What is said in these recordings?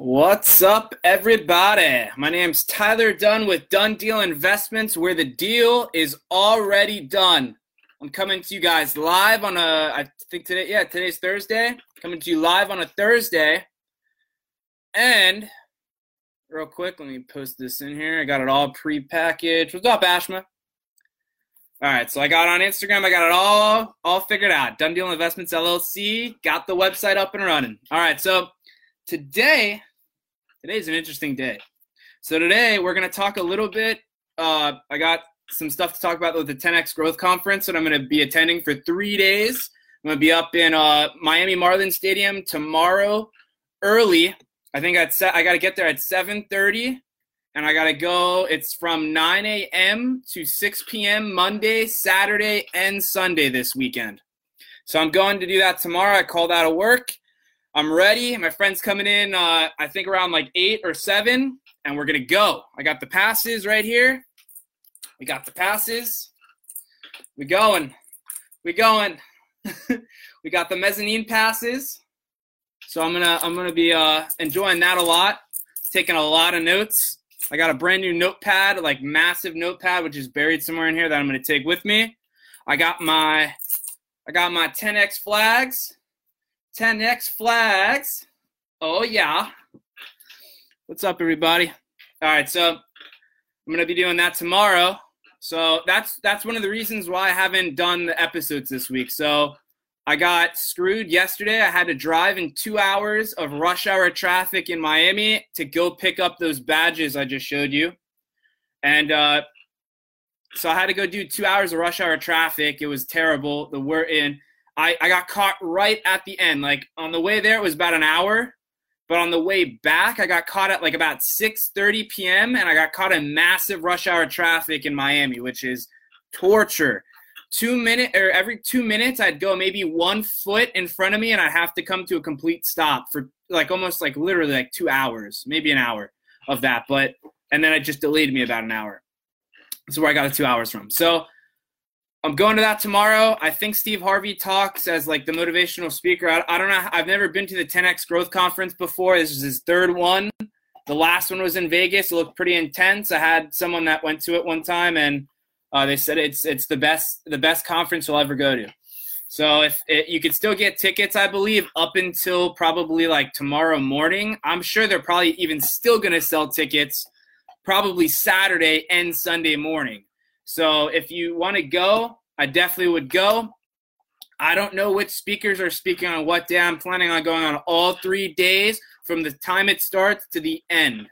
What's up, everybody? My name's Tyler Dunn with Dunn Deal Investments, where the deal is already done. I'm coming to you guys live on a, I think today, yeah, today's Thursday. Coming to you live on a Thursday. And real quick, let me post this in here. I got it all pre-packaged. What's up, Ashma? All right, so I got on Instagram. I got it all all figured out. Dunn Deal Investments LLC. Got the website up and running. All right, so today, today's an interesting day. So today we're gonna talk a little bit. Uh, I got some stuff to talk about with the 10x Growth Conference that I'm gonna be attending for three days. I'm gonna be up in uh, Miami Marlins Stadium tomorrow early. I think I'd set, I got to get there at 7:30 and I gotta go. It's from 9 a.m. to 6 p.m. Monday, Saturday, and Sunday this weekend. So I'm going to do that tomorrow. I called out of work. I'm ready. My friend's coming in. Uh, I think around like eight or seven, and we're gonna go. I got the passes right here. We got the passes. We going. We going. we got the mezzanine passes. So I'm gonna I'm gonna be uh, enjoying that a lot. Taking a lot of notes. I got a brand new notepad, like massive notepad, which is buried somewhere in here that I'm going to take with me. I got my I got my 10x flags. 10x flags. Oh yeah. What's up everybody? All right, so I'm to be doing that tomorrow. So that's that's one of the reasons why I haven't done the episodes this week. So I got screwed yesterday. I had to drive in two hours of rush hour traffic in Miami to go pick up those badges I just showed you. And uh, so I had to go do two hours of rush hour traffic. It was terrible. The we're in. I, I got caught right at the end. Like on the way there, it was about an hour. But on the way back, I got caught at like about 6:30 p.m. and I got caught in massive rush hour traffic in Miami, which is torture two minute or every two minutes I'd go maybe one foot in front of me and I'd have to come to a complete stop for like almost like literally like two hours, maybe an hour of that. But and then it just delayed me about an hour. That's where I got the two hours from. So I'm going to that tomorrow. I think Steve Harvey talks as like the motivational speaker. I, I don't know. I've never been to the 10x Growth Conference before. This is his third one. The last one was in Vegas. It looked pretty intense. I had someone that went to it one time and uh, they said it's it's the best the best conference you'll ever go to. So if it, you could still get tickets, I believe, up until probably like tomorrow morning. I'm sure they're probably even still going to sell tickets, probably Saturday and Sunday morning. So if you want to go, I definitely would go. I don't know which speakers are speaking on what day. I'm planning on going on all three days from the time it starts to the end.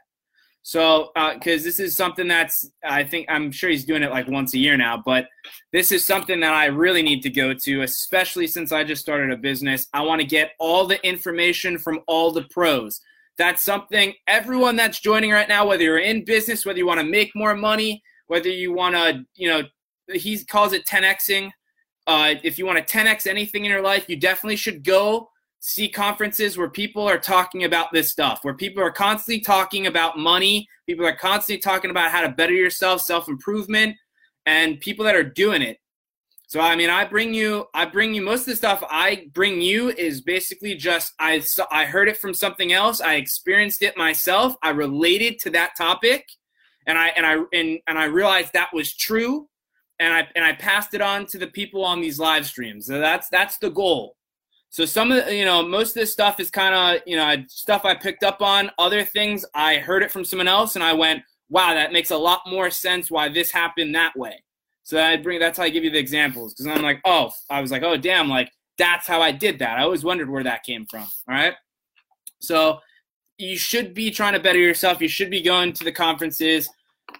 So, because uh, this is something that's, I think, I'm sure he's doing it like once a year now, but this is something that I really need to go to, especially since I just started a business. I want to get all the information from all the pros. That's something everyone that's joining right now, whether you're in business, whether you want to make more money, whether you want to, you know, he calls it 10xing. Uh, if you want to 10x anything in your life, you definitely should go see conferences where people are talking about this stuff, where people are constantly talking about money, people are constantly talking about how to better yourself, self improvement, and people that are doing it. So I mean, I bring you, I bring you most of the stuff I bring you is basically just I I heard it from something else, I experienced it myself, I related to that topic, and I and I and, and I realized that was true, and I and I passed it on to the people on these live streams. So that's that's the goal so some of the, you know, most of this stuff is kind of, you know, stuff I picked up on. Other things I heard it from someone else and I went, wow, that makes a lot more sense why this happened that way. So I bring that's how I give you the examples because I'm like, oh, I was like, oh, damn, like that's how I did that. I always wondered where that came from. All right. So you should be trying to better yourself. You should be going to the conferences.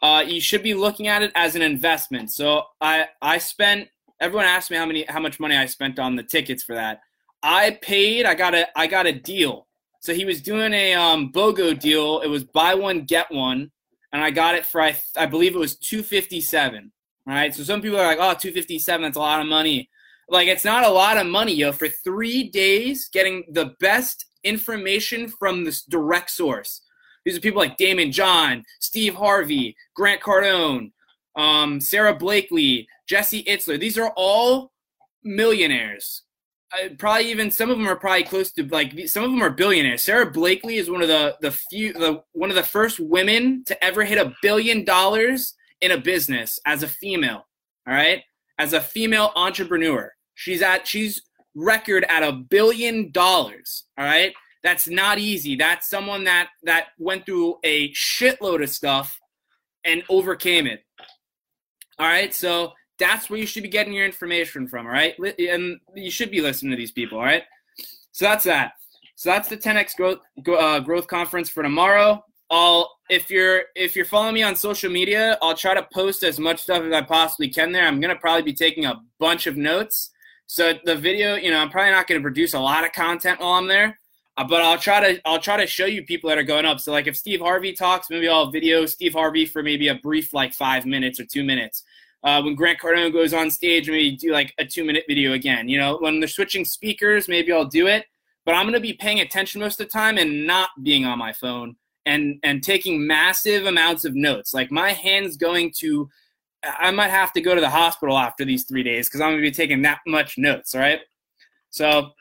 Uh, you should be looking at it as an investment. So I I spent. Everyone asked me how many how much money I spent on the tickets for that. I paid. I got a I got a deal. So he was doing a um, BOGO deal. It was buy one get one, and I got it for I I believe it was two fifty seven. Right. So some people are like, oh, 257, that's a lot of money. Like it's not a lot of money, yo. For three days, getting the best information from this direct source. These are people like Daymond John, Steve Harvey, Grant Cardone, um, Sara Blakely, Jesse Itzler. These are all millionaires uh, probably even some of them are probably close to like some of them are billionaires. Sara Blakely is one of the the few the one of the first women to ever hit a billion dollars in a business as a female. All right, as a female entrepreneur, she's at she's record at a billion dollars. All right, that's not easy. That's someone that that went through a shitload of stuff and overcame it. All right, so that's where you should be getting your information from, all right? And you should be listening to these people, all right? So that's that. So that's the 10x growth uh, growth conference for tomorrow. I'll if you're if you're following me on social media, I'll try to post as much stuff as I possibly can there. I'm gonna probably be taking a bunch of notes. So the video, you know, I'm probably not gonna produce a lot of content while I'm there, but I'll try to I'll try to show you people that are going up. So like if Steve Harvey talks, maybe I'll video Steve Harvey for maybe a brief like five minutes or two minutes. Uh, when Grant Cardone goes on stage, maybe do like a two minute video again. You know, when they're switching speakers, maybe I'll do it. But I'm to be paying attention most of the time and not being on my phone and and taking massive amounts of notes. Like my hands going to, I might have to go to the hospital after these three days because I'm to be taking that much notes. All right. So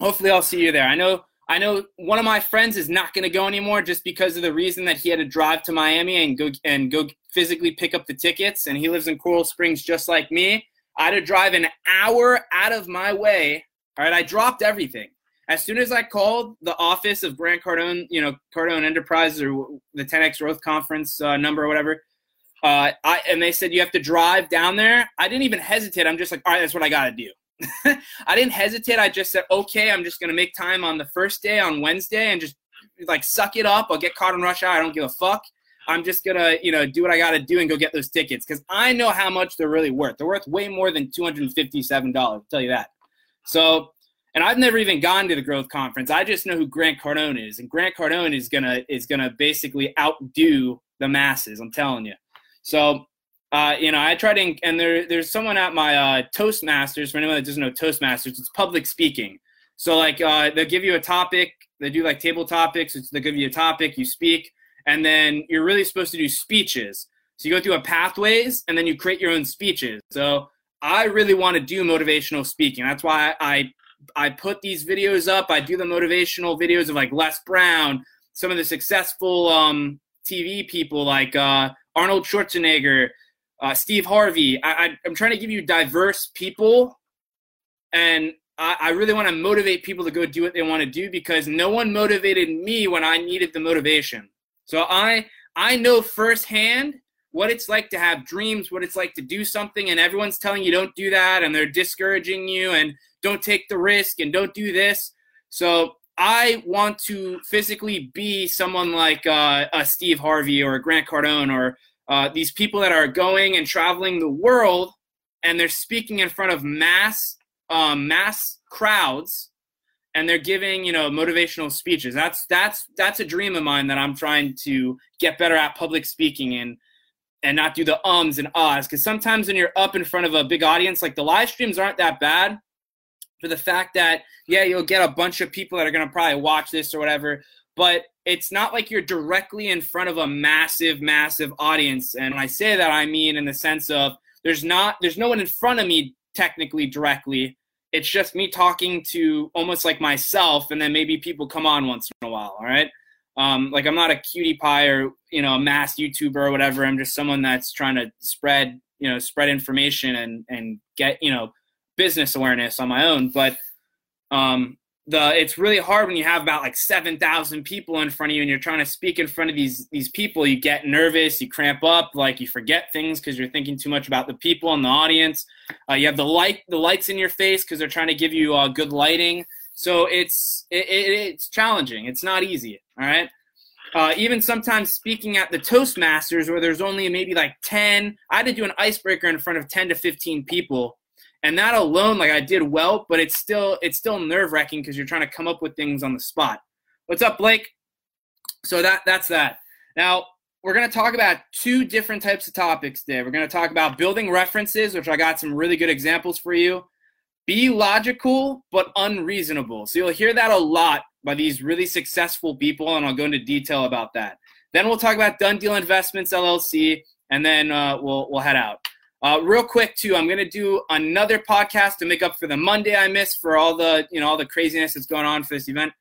hopefully I'll see you there. I know I know one of my friends is not going to go anymore just because of the reason that he had to drive to Miami and go and go physically pick up the tickets, and he lives in Coral Springs just like me. I had to drive an hour out of my way. All right, I dropped everything. As soon as I called the office of Grant Cardone, you know, Cardone Enterprises or the 10X Growth Conference uh, number or whatever, uh, I, and they said you have to drive down there. I didn't even hesitate. I'm just like, all right, that's what I got to do. I didn't hesitate. I just said, okay, I'm just going to make time on the first day on Wednesday and just like suck it up. I'll get caught in rush hour. I don't give a fuck. I'm just gonna, you know, do what I gotta do and go get those tickets because I know how much they're really worth. They're worth way more than two hundred and fifty-seven dollars. Tell you that. So, and I've never even gone to the growth conference. I just know who Grant Cardone is, and Grant Cardone is gonna is gonna basically outdo the masses. I'm telling you. So uh, you know, I try to, and there, there's someone at my uh, Toastmasters. For anyone that doesn't know Toastmasters, it's public speaking. So like, uh, they'll give you a topic. They do like table topics. It's, they give you a topic, you speak, and then you're really supposed to do speeches. So you go through a pathways, and then you create your own speeches. So I really want to do motivational speaking. That's why I I put these videos up. I do the motivational videos of like Les Brown, some of the successful um, TV people like uh, Arnold Schwarzenegger, uh, Steve Harvey. I, am trying to give you diverse people, and I, I really want to motivate people to go do what they want to do because no one motivated me when I needed the motivation. So I I know firsthand what it's like to have dreams, what it's like to do something, and everyone's telling you don't do that, and they're discouraging you, and don't take the risk, and don't do this. So I want to physically be someone like uh, a Steve Harvey or a Grant Cardone or uh, these people that are going and traveling the world and they're speaking in front of mass um, mass crowds and they're giving you know motivational speeches. That's that's that's a dream of mine that i'm trying to get better at public speaking and and not do the ums and ahs. Because sometimes when you're up in front of a big audience like the live streams aren't that bad for the fact that yeah you'll get a bunch of people that are going to probably watch this or whatever but it's not like you're directly in front of a massive, massive audience. And when I say that, I mean in the sense of there's not there's no one in front of me technically directly. It's just me talking to almost like myself, and then maybe people come on once in a while. All right. Um, like I'm not a cutie pie or you know a mass YouTuber or whatever. I'm just someone that's trying to spread you know spread information and and get you know business awareness on my own. But um, the it's really hard when you have about like 7,000 people in front of you and you're trying to speak in front of these these people. You get nervous you cramp up like you forget things because you're thinking too much about the people in the audience. Uh, you have the light the lights in your face because they're trying to give you uh, good lighting. So it's it, it, it's challenging. It's not easy all right? Uh, even sometimes speaking at the Toastmasters where there's only maybe like 10 I had to do an icebreaker in front of 10 to 15 people and that alone like i did well but it's still it's still nerve wracking because you're trying to come up with things on the spot. What's up blake? So that that's that. Now we're going to talk about two different types of topics today. We're going to talk about building references which i got some really good examples for you. Be logical but unreasonable. So you'll hear that a lot by these really successful people and i'll go into detail about that. Then we'll talk about Dunn Deal Investments llc and then uh, we'll we'll head out Uh, real quick too, I'm gonna do another podcast to make up for the Monday I missed for all the you know all the craziness that's going on for this event.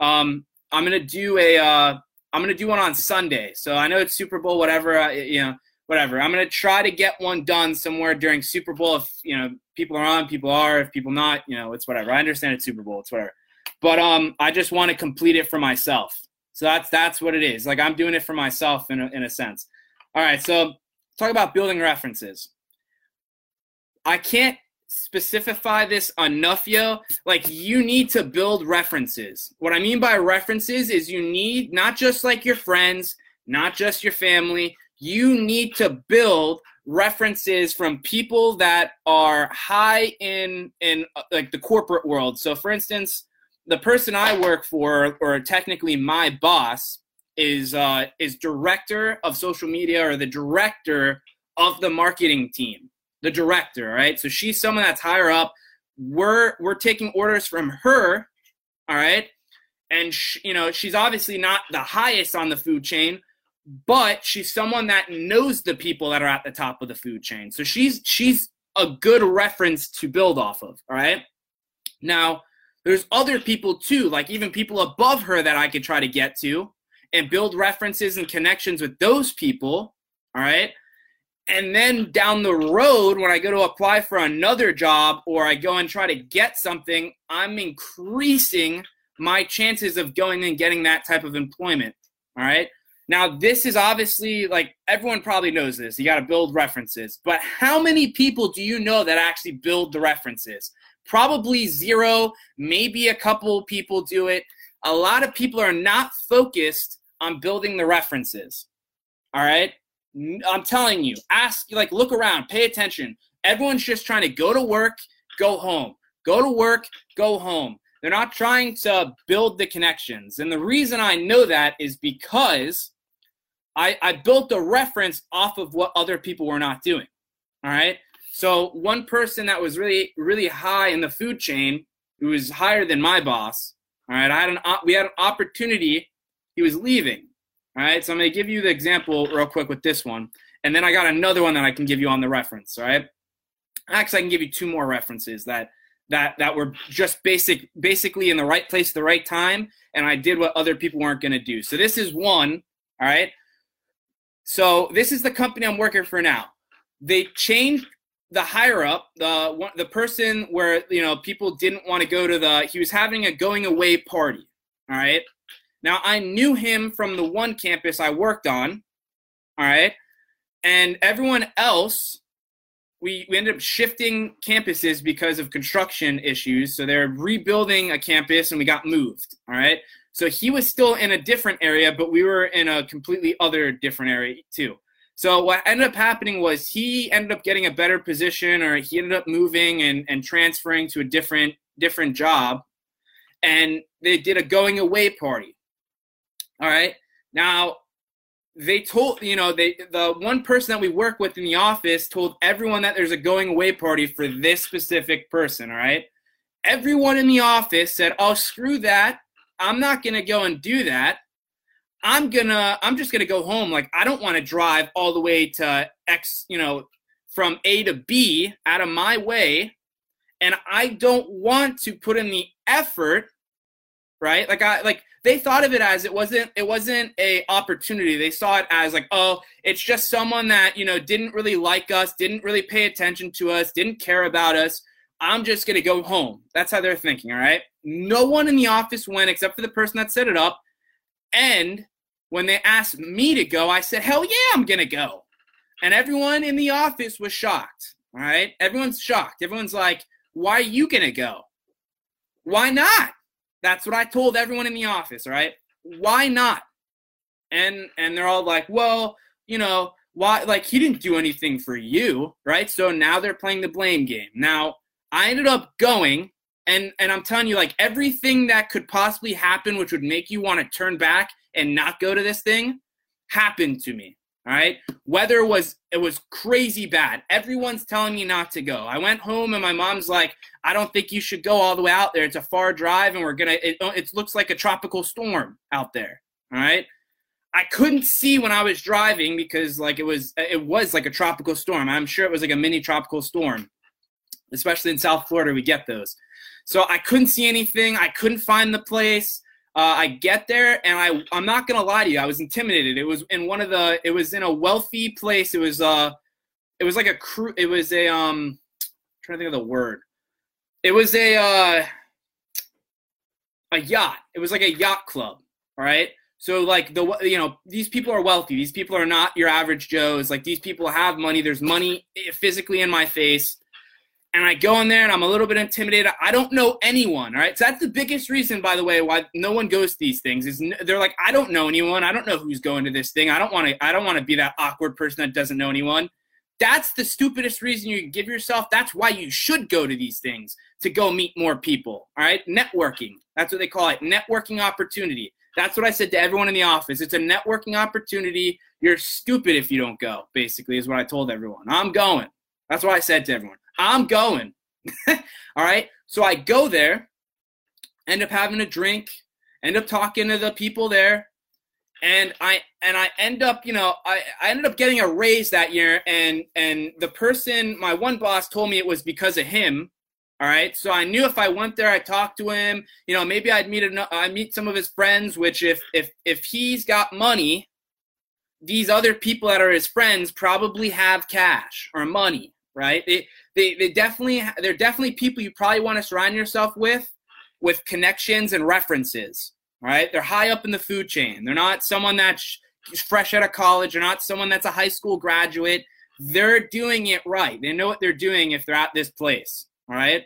Um, I'm gonna do a uh, I'm gonna do one on Sunday. So I know it's Super Bowl, whatever. Uh, you know, whatever. I'm gonna try to get one done somewhere during Super Bowl. If you know people are on, people are. If people not, you know, it's whatever. I understand it's Super Bowl. It's whatever. But um, I just want to complete it for myself. So that's that's what it is. Like I'm doing it for myself in a, in a sense. All right. So talk about building references. I can't specify this enough, yo. Like you need to build references. What I mean by references is you need not just like your friends, not just your family. You need to build references from people that are high in in uh, like the corporate world. So for instance, the person I work for or technically my boss is uh is director of social media or the director of the marketing team the director, right? So she's someone that's higher up. We're we're taking orders from her, all right? And she, you know, she's obviously not the highest on the food chain, but she's someone that knows the people that are at the top of the food chain. So she's she's a good reference to build off of, all right? Now, there's other people too, like even people above her that I could try to get to and build references and connections with those people, all right? And then down the road, when I go to apply for another job or I go and try to get something, I'm increasing my chances of going and getting that type of employment. All right. Now, this is obviously like everyone probably knows this. You got to build references. But how many people do you know that actually build the references? Probably zero. Maybe a couple people do it. A lot of people are not focused on building the references. All right. I'm telling you, ask, like, look around, pay attention. Everyone's just trying to go to work, go home, go to work, go home. They're not trying to build the connections. And the reason I know that is because I, I built a reference off of what other people were not doing. All right. So one person that was really, really high in the food chain, who was higher than my boss. All right. I had an, we had an opportunity. He was leaving. All right, so I'm going to give you the example real quick with this one. And then I got another one that I can give you on the reference, all right? Actually, I can give you two more references that that that were just basic basically in the right place at the right time and I did what other people weren't going to do. So this is one, all right? So this is the company I'm working for now. They changed the higher up, the one, the person where you know people didn't want to go to the. He was having a going away party. All right, now, I knew him from the one campus I worked on, all right? And everyone else, we, we ended up shifting campuses because of construction issues. So they're rebuilding a campus and we got moved, all right? So he was still in a different area, but we were in a completely other different area too. So what ended up happening was he ended up getting a better position or he ended up moving and, and transferring to a different different job. And they did a going away party. All right. Now, they told you know they the one person that we work with in the office told everyone that there's a going away party for this specific person all right? Everyone in the office said oh screw that. I'm not gonna go and do that. I'm gonna i'm just gonna go home. Like i don't want to drive all the way to x you know from a to b out of my way and i don't want to put in the effort right? Like i like they thought of it as it wasn't it wasn't a opportunity. They saw it as like oh it's just someone that you know didn't really like us didn't really pay attention to us didn't care about us. I'm just going to go home. That's how they're thinking all right? No one in the office went except for the person that set it up. And when they asked me to go i said hell yeah i'm going to go. And everyone in the office was shocked all right? Everyone's shocked. Everyone's like why are you going to go? Why not that's what I told everyone in the office, right? Why not? And and they're all like, "Well, you know, why like he didn't do anything for you, right?" So now they're playing the blame game. Now, I ended up going and and I'm telling you like everything that could possibly happen which would make you want to turn back and not go to this thing happened to me. All right. Weather was it was crazy bad. Everyone's telling me not to go. I went home and my mom's like, I don't think you should go all the way out there. It's a far drive and we're gonna it, oh, it looks like a tropical storm out there. All right. I couldn't see when I was driving because like it was it was like a tropical storm. I'm sure it was like a mini tropical storm. Especially in South Florida, we get those. So I couldn't see anything. I couldn't find the place. Uh, I get there and I I'm not gonna lie to you. I was intimidated. It was in one of the. It was in a wealthy place. It was uh, it was like a crew. It was a um, I'm trying to think of the word. It was a uh, a yacht. It was like a yacht club. All right. So like the you know these people are wealthy. These people are not your average Joes. Like these people have money. There's money physically in my face and I go in there and I'm a little bit intimidated. I don't know anyone. All right. So that's the biggest reason, by the way, why no one goes to these things is they're like, I don't know anyone. I don't know who's going to this thing. I don't want to, I don't want to be that awkward person that doesn't know anyone. That's the stupidest reason you give yourself. That's why you should go to these things to go meet more people. All right. Networking. That's what they call it. Networking opportunity. That's what I said to everyone in the office. It's a networking opportunity. You're stupid if you don't go, basically, is what I told everyone. I'm going. That's what I said to everyone. I'm going. All right. So I go there, end up having a drink, end up talking to the people there, and I and I end up, you know, I, I ended up getting a raise that year, and and the person, my one boss, told me it was because of him. All right, so I knew if I went there, I talked to him. You know, maybe I'd meet I meet some of his friends. Which if if if he's got money, these other people that are his friends probably have cash or money, right? They they they definitely they're definitely people you probably want to surround yourself with with connections and references right? They're high up in the food chain. They're not someone that's fresh out of college. They're not someone that's a high school graduate. They're doing it right. They know what they're doing if they're at this place all right?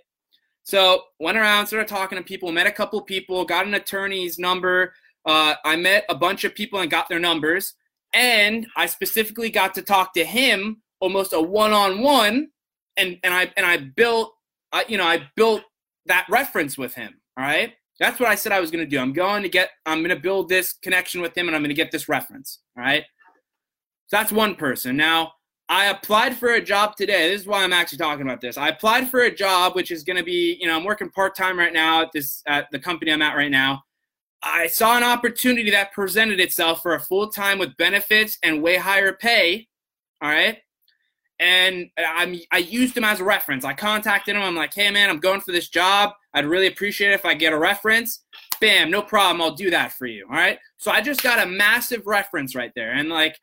So went around started talking to people met a couple people got an attorney's number. Uh, i met a bunch of people and got their numbers. And i specifically got to talk to him almost a one-on-one and and I and I built I, you know I built that reference with him. All right, that's what I said I was going to do. I'm going to get I'm going to build this connection with him, and I'm going to get this reference. All right, so that's one person. Now I applied for a job today. This is why I'm actually talking about this. I applied for a job which is going to be you know I'm working part time right now at this at the company I'm at right now. I saw an opportunity that presented itself for a full time with benefits and way higher pay. All right and I'm I used him as a reference. I contacted him. I'm like, hey man, I'm going for this job. I'd really appreciate it if I get a reference. Bam, no problem. I'll do that for you. All right. So I just got a massive reference right there, and like,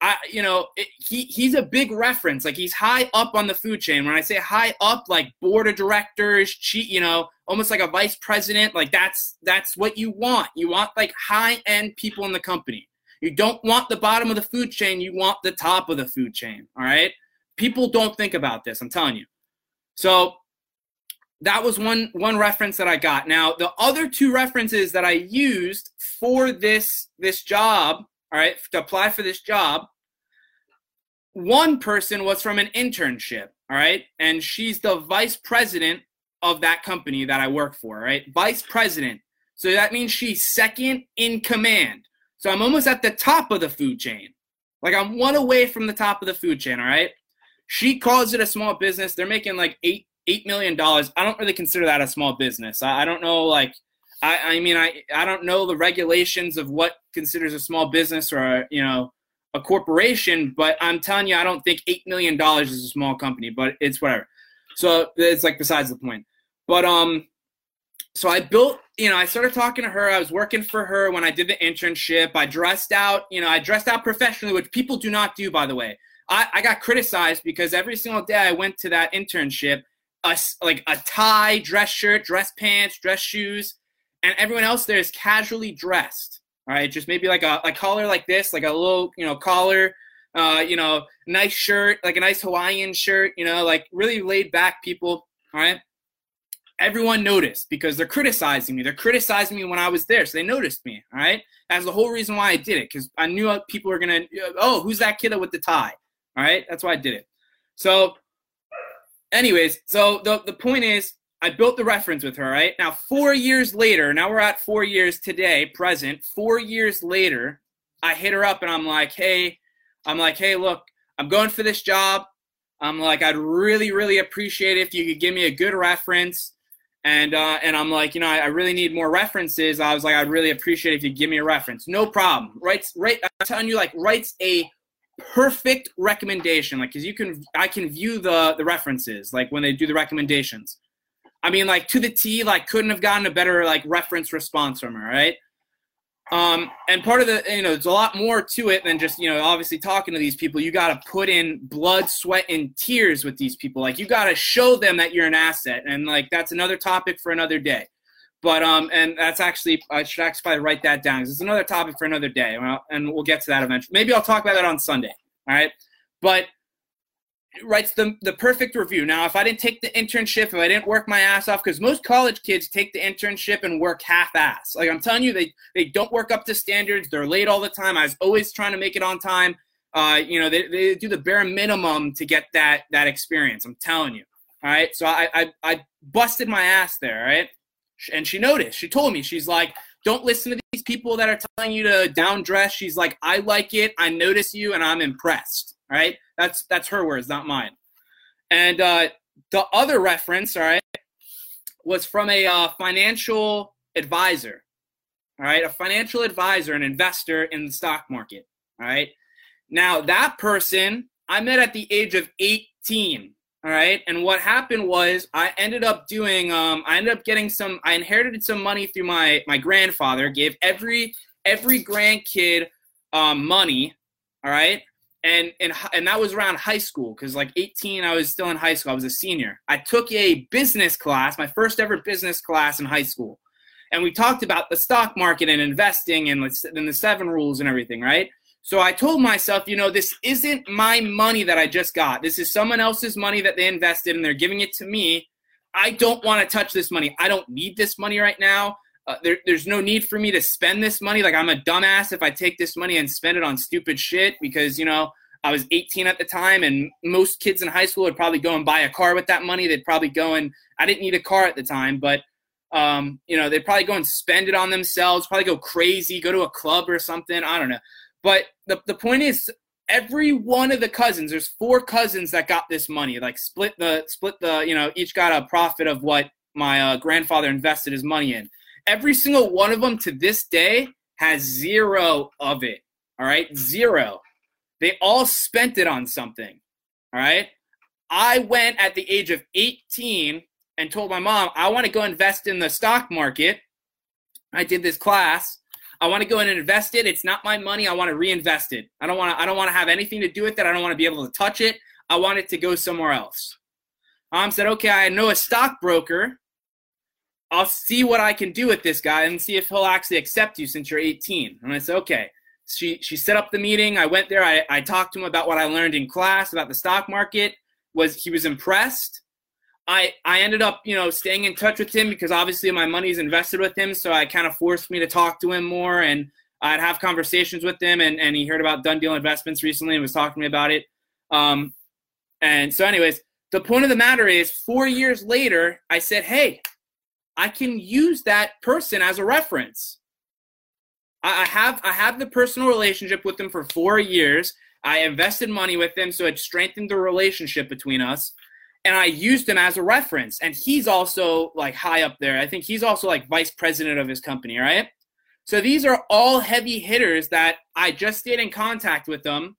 I you know it, he he's a big reference. Like he's high up on the food chain. When I say high up, like board of directors, cheat, you know, almost like a vice president. Like that's that's what you want. You want like high end people in the company. You don't want the bottom of the food chain. You want the top of the food chain. All right. People don't think about this. I'm telling you. So that was one one reference that I got. Now the other two references that I used for this this job, all right, to apply for this job, one person was from an internship, all right, and she's the vice president of that company that I work for, right? Vice president. So that means she's second in command. So I'm almost at the top of the food chain. Like I'm one away from the top of the food chain, all right? She calls it a small business. They're making like eight eight million dollars. I don't really consider that a small business. I, I don't know like I, I mean I I don't know the regulations of what considers a small business or a, you know a corporation, but I'm telling you I don't think eight million dollars is a small company, but it's whatever. So it's like besides the point. But um so I built, you know, I started talking to her. I was working for her when I did the internship. I dressed out, you know, I dressed out professionally, which people do not do, by the way. I, I got criticized because every single day I went to that internship, a, like a tie, dress shirt, dress pants, dress shoes, and everyone else there is casually dressed. All right, just maybe like a, a collar like this, like a little, you know, collar, uh, you know, nice shirt, like a nice Hawaiian shirt, you know, like really laid back people. All right. Everyone noticed because they're criticizing me. They're criticizing me when I was there. So they noticed me. All right. That's the whole reason why I did it because I knew people were going to, oh, who's that kid with the tie? All right, that's why I did it. So, anyways, so the the point is, I built the reference with her. Right now, four years later, now we're at four years today, present. Four years later, I hit her up and I'm like, hey, I'm like, hey, look, I'm going for this job. I'm like, I'd really, really appreciate if you could give me a good reference. And uh, and I'm like, you know, I, I, really need more references. I was like, I'd really appreciate if you give me a reference. No problem. Writes right. I'm telling you, like, writes a perfect recommendation. Like, cause you can, I can view the the references, like when they do the recommendations. I mean, like to the T. Like, couldn't have gotten a better like reference response from her, right? Um, and part of the, you know, there's a lot more to it than just, you know, obviously talking to these people. You got to put in blood, sweat, and tears with these people. Like, you got to show them that you're an asset. And, like, that's another topic for another day. But, um, and that's actually, I should actually write that down because it's another topic for another day. And we'll get to that eventually. Maybe I'll talk about that on Sunday. All right. But, writes the, the perfect review. Now, if I didn't take the internship, if I didn't work my ass off, because most college kids take the internship and work half ass. Like I'm telling you, they, they don't work up to standards. They're late all the time. I was always trying to make it on time. Uh, you know, they, they do the bare minimum to get that that experience. I'm telling you. All right. So I, I, I busted my ass there. Right. And she noticed. She told me, she's like, don't listen to these people that are telling you to down dress. She's like, I like it. I notice you and I'm impressed. All right. That's that's her words, not mine. And uh, the other reference, all right, was from a uh, financial advisor. All right, a financial advisor, an investor in the stock market. All right. Now that person I met at the age of 18. All right. And what happened was I ended up doing um I ended up getting some I inherited some money through my my grandfather, gave every every grandkid um money, all right? and and and that was around high school because like 18 i was still in high school i was a senior i took a business class my first ever business class in high school and we talked about the stock market and investing and, and the seven rules and everything right so i told myself you know this isn't my money that i just got this is someone else's money that they invested and they're giving it to me i don't want to touch this money i don't need this money right now uh, there, there's no need for me to spend this money. Like I'm a dumbass if I take this money and spend it on stupid shit because you know I was 18 at the time, and most kids in high school would probably go and buy a car with that money. They'd probably go and I didn't need a car at the time, but um, you know they'd probably go and spend it on themselves. Probably go crazy, go to a club or something. I don't know. But the the point is, every one of the cousins, there's four cousins that got this money. Like split the split the you know each got a profit of what my uh, grandfather invested his money in every single one of them to this day has zero of it. All right, zero. They all spent it on something. All right. I went at the age of 18 and told my mom, I want to go invest in the stock market. I did this class. I want to go in and invest it. It's not my money. I want to reinvest it. I don't want to I don't want to have anything to do with it. I don't want to be able to touch it. I want it to go somewhere else. Mom said, okay, I know a stockbroker I'll see what I can do with this guy and see if he'll actually accept you since you're 18. And I said, okay. She she set up the meeting. I went there. I, I talked to him about what I learned in class about the stock market. Was he was impressed. I I ended up you know staying in touch with him because obviously my money is invested with him. So I kind of forced me to talk to him more and I'd have conversations with him. And and he heard about Dunn Deal Investments recently and was talking to me about it. Um, and so anyways, the point of the matter is, four years later, I said, hey I can use that person as a reference. I have I have the personal relationship with them for four years. I invested money with him, so it strengthened the relationship between us. And I used him as a reference. And he's also like high up there. I think he's also like vice president of his company, right? So these are all heavy hitters that I just stayed in contact with them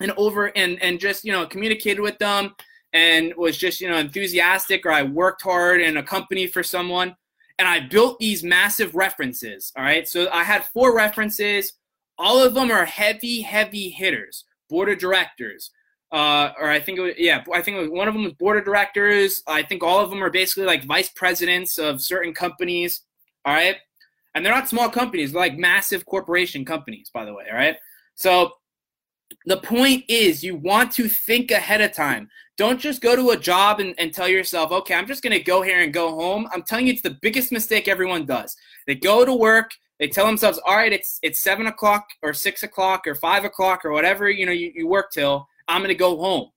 and over and and just you know communicated with them and was just you know enthusiastic or I worked hard in a company for someone and I built these massive references. All right, so I had four references. All of them are heavy, heavy hitters. Board of directors, uh, or I think it was, yeah, I think was, one of them was board of directors. I think all of them are basically like vice presidents of certain companies. All right, and they're not small companies; they're like massive corporation companies, by the way. All right, so the point is you want to think ahead of time. Don't just go to a job and, and tell yourself, okay, I'm just going to go here and go home. I'm telling you, it's the biggest mistake everyone does. They go to work, they tell themselves, all right, it's it's seven o'clock or six o'clock or five o'clock or whatever you know you, you work till. I'm going to go home.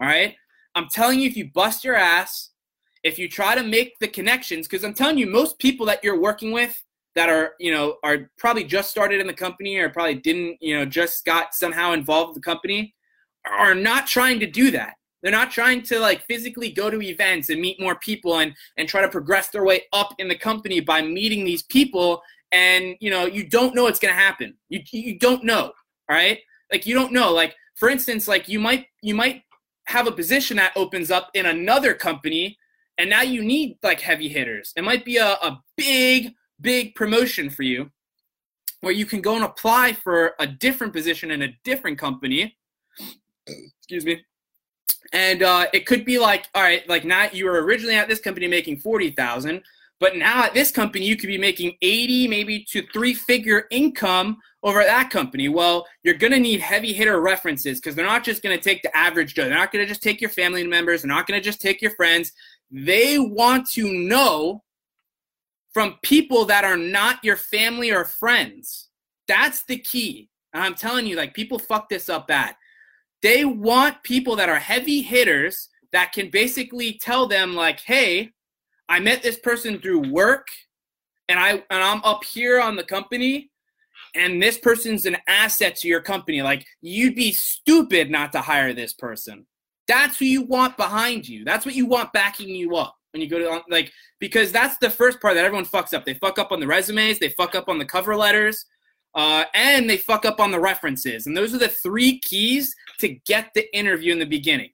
All right. I'm telling you, if you bust your ass, if you try to make the connections, because I'm telling you, most people that you're working with that are you know are probably just started in the company or probably didn't you know just got somehow involved with the company are not trying to do that They're not trying to like physically go to events and meet more people and and try to progress their way up in the company by meeting these people and you know you don't know what's going to happen. You you don't know, all right? Like you don't know. Like for instance, like you might you might have a position that opens up in another company and now you need like heavy hitters. It might be a, a big big promotion for you where you can go and apply for a different position in a different company. Excuse me. And uh, it could be like, all right, like now you were originally at this company making 40,000, but now at this company you could be making 80, maybe to three figure income over at that company. Well, you're going to need heavy hitter references because they're not just going to take the average Joe. They're not going to just take your family members. They're not going to just take your friends. They want to know from people that are not your family or friends. That's the key. And I'm telling you, like, people fuck this up bad. They want people that are heavy hitters that can basically tell them, like, hey, I met this person through work and I and I'm up here on the company and this person's an asset to your company. Like you'd be stupid not to hire this person. That's who you want behind you. That's what you want backing you up when you go to like because that's the first part that everyone fucks up. They fuck up on the resumes, they fuck up on the cover letters, uh, and they fuck up on the references. And those are the three keys to get the interview in the beginning.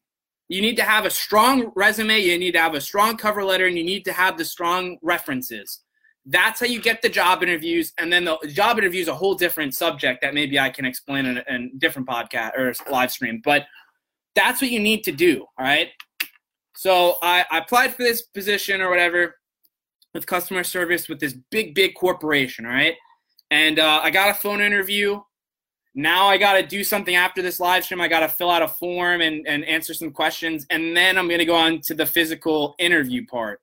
You need to have a strong resume, you need to have a strong cover letter, and you need to have the strong references. That's how you get the job interviews. And then the job interview is a whole different subject that maybe I can explain in a, in a different podcast or live stream. But that's what you need to do. All right. So I, I applied for this position or whatever with customer service with this big, big corporation. All right. And uh, I got a phone interview. Now I got to do something after this live stream. I got to fill out a form and, and answer some questions. And then I'm going to go on to the physical interview part.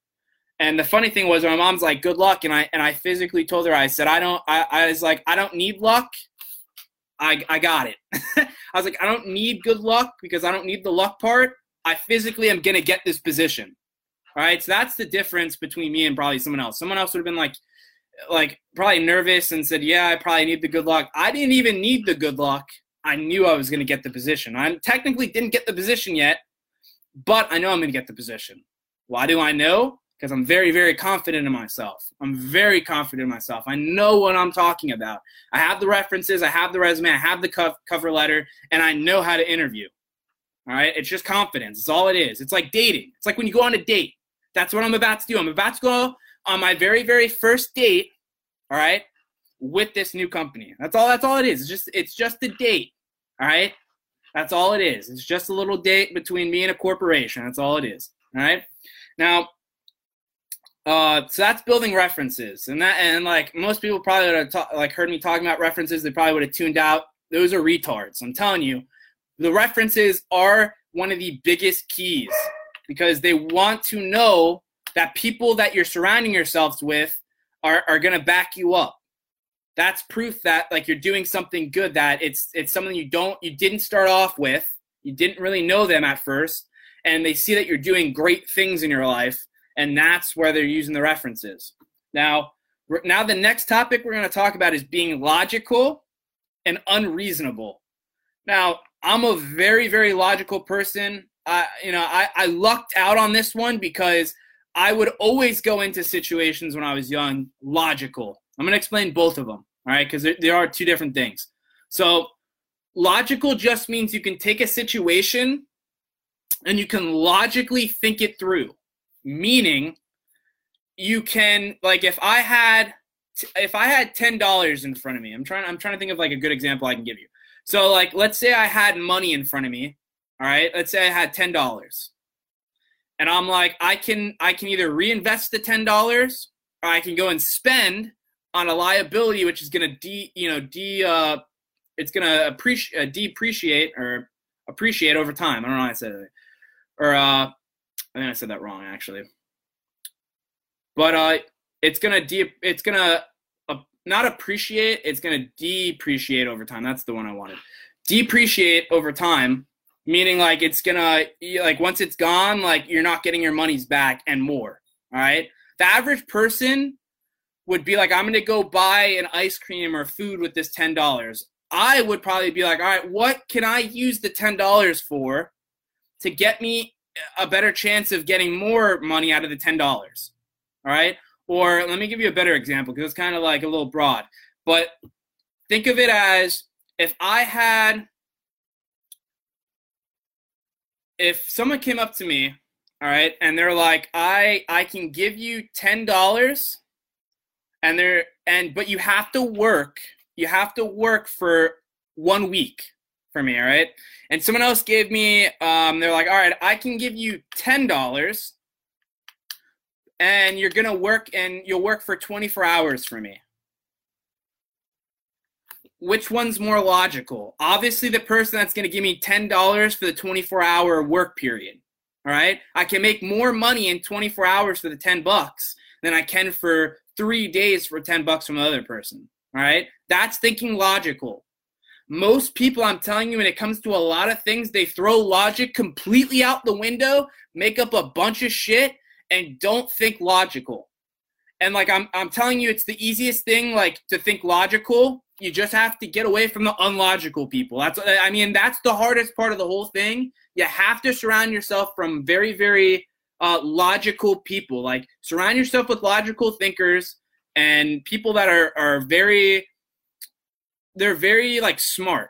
And the funny thing was, my mom's like, "Good luck," and I and I physically told her, I said, "I don't." I, I was like, "I don't need luck. I I got it." I was like, "I don't need good luck because I don't need the luck part. I physically am gonna get this position. All right, so that's the difference between me and probably someone else. Someone else would have been like, like probably nervous and said, "Yeah, I probably need the good luck." I didn't even need the good luck. I knew I was gonna get the position. I technically didn't get the position yet, but I know I'm gonna get the position. Why do I know? Because I'm very, very confident in myself. I'm very confident in myself. I know what I'm talking about. I have the references, I have the resume, I have the cover letter, and I know how to interview. All right. It's just confidence. It's all it is. It's like dating. It's like when you go on a date. That's what I'm about to do. I'm about to go on my very, very first date. All right. With this new company. That's all. That's all it is. It's just. It's just a date. All right. That's all it is. It's just a little date between me and a corporation. That's all it is. All right. Now, uh, so that's building references, and that and like most people probably would have ta- like heard me talking about references. They probably would have tuned out. Those are retards. I'm telling you, the references are one of the biggest keys because they want to know that people that you're surrounding yourselves with are, are going to back you up. That's proof that like you're doing something good that it's it's something you don't you didn't start off with. You didn't really know them at first and they see that you're doing great things in your life and that's where they're using the references. Now now the next topic we're going to talk about is being logical and unreasonable. Now I'm a very, very logical person. I, you know, I, I lucked out on this one because I would always go into situations when I was young logical. I'm going to explain both of them, all right? Because there, are two different things. So, logical just means you can take a situation and you can logically think it through. Meaning, you can like if I had if I had ten dollars in front of me, I'm trying I'm trying to think of like a good example I can give you. So like let's say I had money in front of me, all right? Let's say I had $10. And I'm like I can I can either reinvest the $10 or I can go and spend on a liability which is to de, you know, de uh it's to appreciate uh, depreciate or appreciate over time. I don't know how I said it. Or uh I think I said that wrong actually. But uh it's to de it's going to not appreciate, it's to depreciate over time. That's the one I wanted. Depreciate over time, meaning like it's to, like once it's gone, like you're not getting your monies back and more. All right. The average person would be like, I'm to go buy an ice cream or food with this $10. I would probably be like, all right, what can I use the $10 for to get me a better chance of getting more money out of the $10. All right? Or let me give you a better example because it's kind of like a little broad. But think of it as if I had if someone came up to me, all right, and they're like, "I I can give you $10 and they're and but you have to work. You have to work for 1 week for me, all right? And someone else gave me um they're like, "All right, I can give you $10 and you're to work and you'll work for 24 hours for me." Which one's more logical? Obviously, the person that's going to give me $10 for the 24 hour work period. All right. I can make more money in 24 hours for the 10 bucks than I can for three days for 10 bucks from the other person. All right. That's thinking logical. Most people, I'm telling you, when it comes to a lot of things, they throw logic completely out the window, make up a bunch of shit, and don't think logical. And like I'm, I'm telling you, it's the easiest thing like to think logical you just have to get away from the unlogical people. That's I mean that's the hardest part of the whole thing. You have to surround yourself from very very uh, logical people. Like surround yourself with logical thinkers and people that are are very they're very like smart.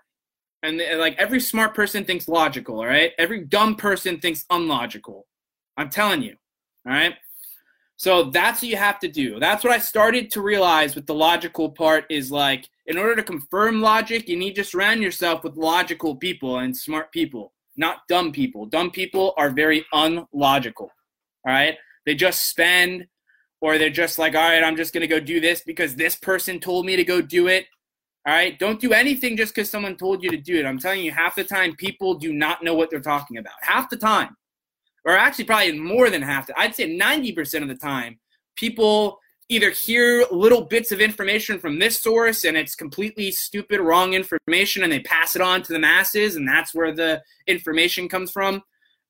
And like every smart person thinks logical, all right? Every dumb person thinks unlogical. I'm telling you. All right? So that's what you have to do. That's what I started to realize with the logical part is like in order to confirm logic, you need to surround yourself with logical people and smart people, not dumb people. Dumb people are very unlogical. All right? They just spend or they're just like, "All right, I'm just going to go do this because this person told me to go do it." All right? Don't do anything just cuz someone told you to do it. I'm telling you half the time people do not know what they're talking about. Half the time or actually probably more than half. I'd say 90% of the time, people either hear little bits of information from this source and it's completely stupid, wrong information, and they pass it on to the masses, and that's where the information comes from.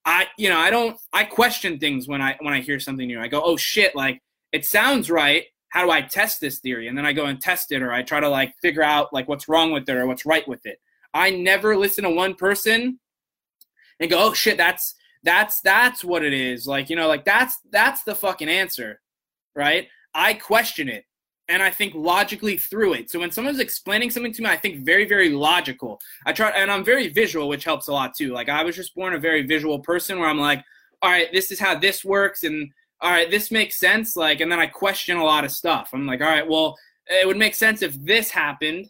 I, you know, I don't, I question things when I when I hear something new. I go, oh shit, like it sounds right. How do I test this theory? And then I go and test it, or I try to like figure out like what's wrong with it or what's right with it. I never listen to one person and go, oh shit, that's that's that's what it is. Like, you know, like that's that's the fucking answer, right? I question it and I think logically through it. So when someone's explaining something to me, I think very, very logical. I try, and I'm very visual, which helps a lot too. Like I was just born a very visual person, where I'm like, all right, this is how this works, and all right, this makes sense. Like, and then I question a lot of stuff. I'm like, all right, well, it would make sense if this happened.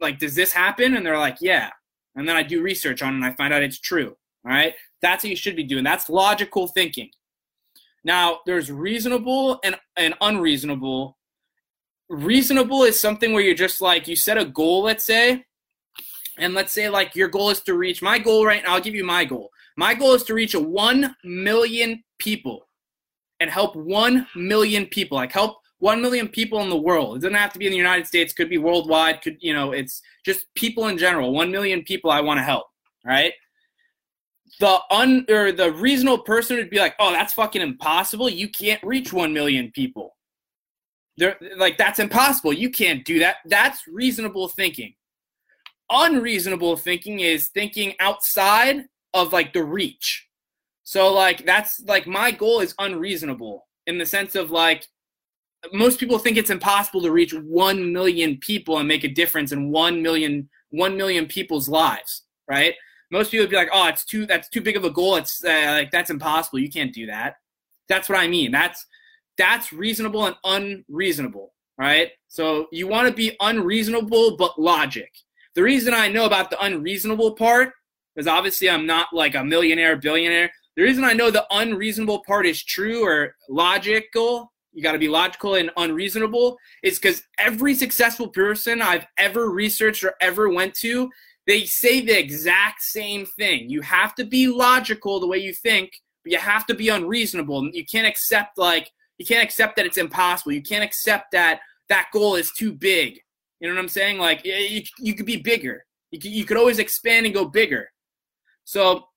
Like, does this happen? And they're like, yeah. And then I do research on it, and I find out it's true. All right. That's what you should be doing. That's logical thinking. Now, there's reasonable and, and unreasonable. Reasonable is something where you're just like, you set a goal, let's say, and let's say like your goal is to reach my goal right now. I'll give you my goal. My goal is to reach a 1 million people and help 1 million people. Like help 1 million people in the world. It doesn't have to be in the United States, could be worldwide, could, you know, it's just people in general. 1 million people I want to help, right? The un or the reasonable person would be like, "Oh, that's fucking impossible. You can't reach 1 million people." They're like that's impossible. You can't do that. That's reasonable thinking. Unreasonable thinking is thinking outside of like the reach. So like that's like my goal is unreasonable in the sense of like most people think it's impossible to reach 1 million people and make a difference in 1 million 1 million people's lives, right? Most people would be like, "Oh, it's too that's too big of a goal. It's uh, like that's impossible. You can't do that." That's what I mean. That's that's reasonable and unreasonable, right? So you want to be unreasonable but logic. The reason I know about the unreasonable part is obviously I'm not like a millionaire, billionaire. The reason I know the unreasonable part is true or logical, you got to be logical and unreasonable, is because every successful person I've ever researched or ever went to they say the exact same thing. You have to be logical the way you think, but you have to be unreasonable. You can't accept like you can't accept that it's impossible. You can't accept that that goal is too big. You know what I'm saying? Like you, you could be bigger. You could, you could always expand and go bigger. So,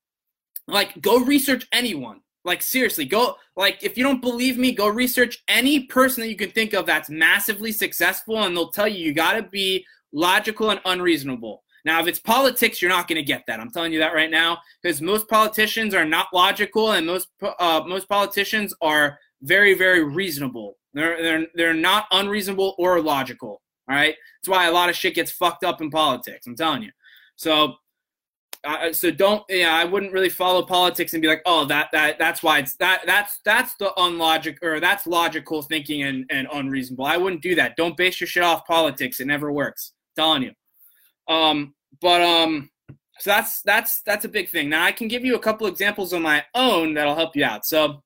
like, go research anyone. Like seriously, go like if you don't believe me, go research any person that you can think of that's massively successful, and they'll tell you you got to be logical and unreasonable. Now, if it's politics, you're not going to get that. I'm telling you that right now because most politicians are not logical and most uh, most politicians are very very reasonable. They're they're they're not unreasonable or logical. All right, that's why a lot of shit gets fucked up in politics. I'm telling you. So uh, so don't yeah i wouldn't really follow politics and be like oh that that that's why it's that that's that's the unlogic or that's logical thinking and, and unreasonable i wouldn't do that don't base your shit off politics it never works I'm telling you um but um so that's that's that's a big thing now i can give you a couple examples on my own that'll help you out so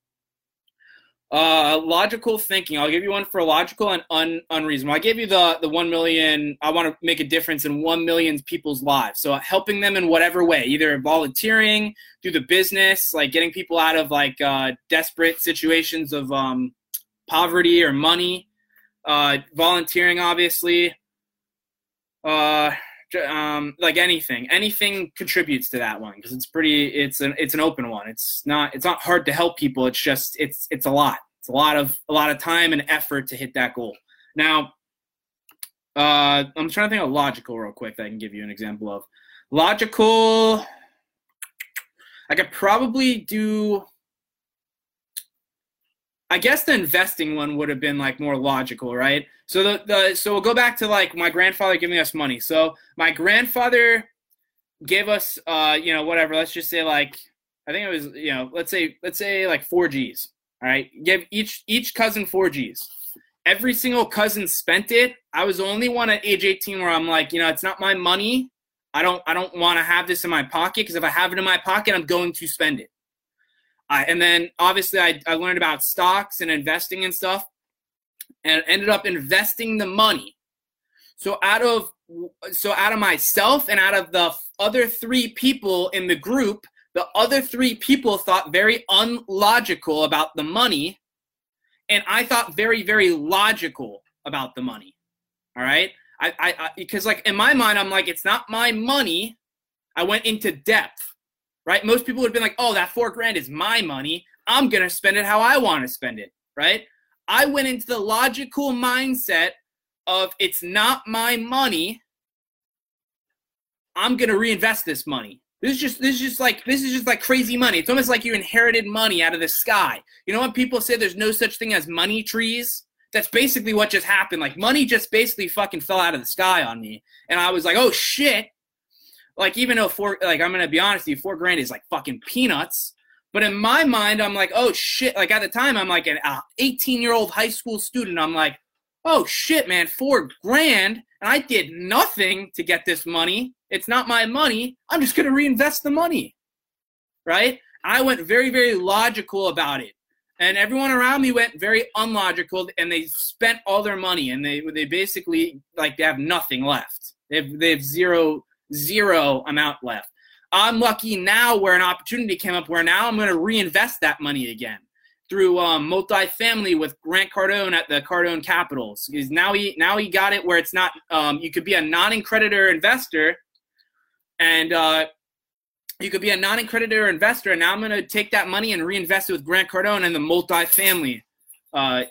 uh, logical thinking. I'll give you one for logical and un, unreasonable. I gave you the the one million. I want to make a difference in one million people's lives. So helping them in whatever way, either volunteering, through the business, like getting people out of like uh, desperate situations of um, poverty or money. Uh, volunteering, obviously. Uh, um, like anything, anything contributes to that one because it's pretty. It's an it's an open one. It's not it's not hard to help people. It's just it's it's a lot. It's a lot of a lot of time and effort to hit that goal. Now, uh, I'm trying to think of logical real quick that I can give you an example of. Logical. I could probably do I guess the investing one would have been like more logical, right? So the, the so we'll go back to like my grandfather giving us money. So my grandfather gave us uh, you know, whatever, let's just say like I think it was, you know, let's say let's say like four G's. All right. Give each each cousin four G's. Every single cousin spent it. I was the only one at age 18 where I'm like, you know, it's not my money. I don't I don't want to have this in my pocket because if I have it in my pocket, I'm going to spend it. Uh, and then obviously I, I learned about stocks and investing and stuff and ended up investing the money. So out of so out of myself and out of the other three people in the group, the other three people thought very unlogical about the money and I thought very very logical about the money. All right? I I because like in my mind I'm like it's not my money. I went into depth right? Most people would have been like, oh, that four grand is my money. I'm going to spend it how I want to spend it, right? I went into the logical mindset of it's not my money. I'm going to reinvest this money. This is just this is just like this is just like crazy money. It's almost like you inherited money out of the sky. You know when people say there's no such thing as money trees? That's basically what just happened. Like money just basically fucking fell out of the sky on me. And I was like, "Oh shit, like even though four like I'm gonna be honest with you, four grand is like fucking peanuts. But in my mind, I'm like, oh shit. Like at the time, I'm like an uh, 18 year old high school student. I'm like, oh shit, man, four grand, and I did nothing to get this money. It's not my money. I'm just gonna reinvest the money, right? I went very, very logical about it, and everyone around me went very unlogical, and they spent all their money, and they they basically like they have nothing left. They have, they have zero zero amount left. I'm lucky now where an opportunity came up where now I'm going to reinvest that money again through um, multifamily with Grant Cardone at the Cardone Capitals. Because now he now he got it where it's not um, you could be a non-accreditor investor, and uh, you could be a non-accreditor investor. And now I'm going to take that money and reinvest it with Grant Cardone and the multifamily uh,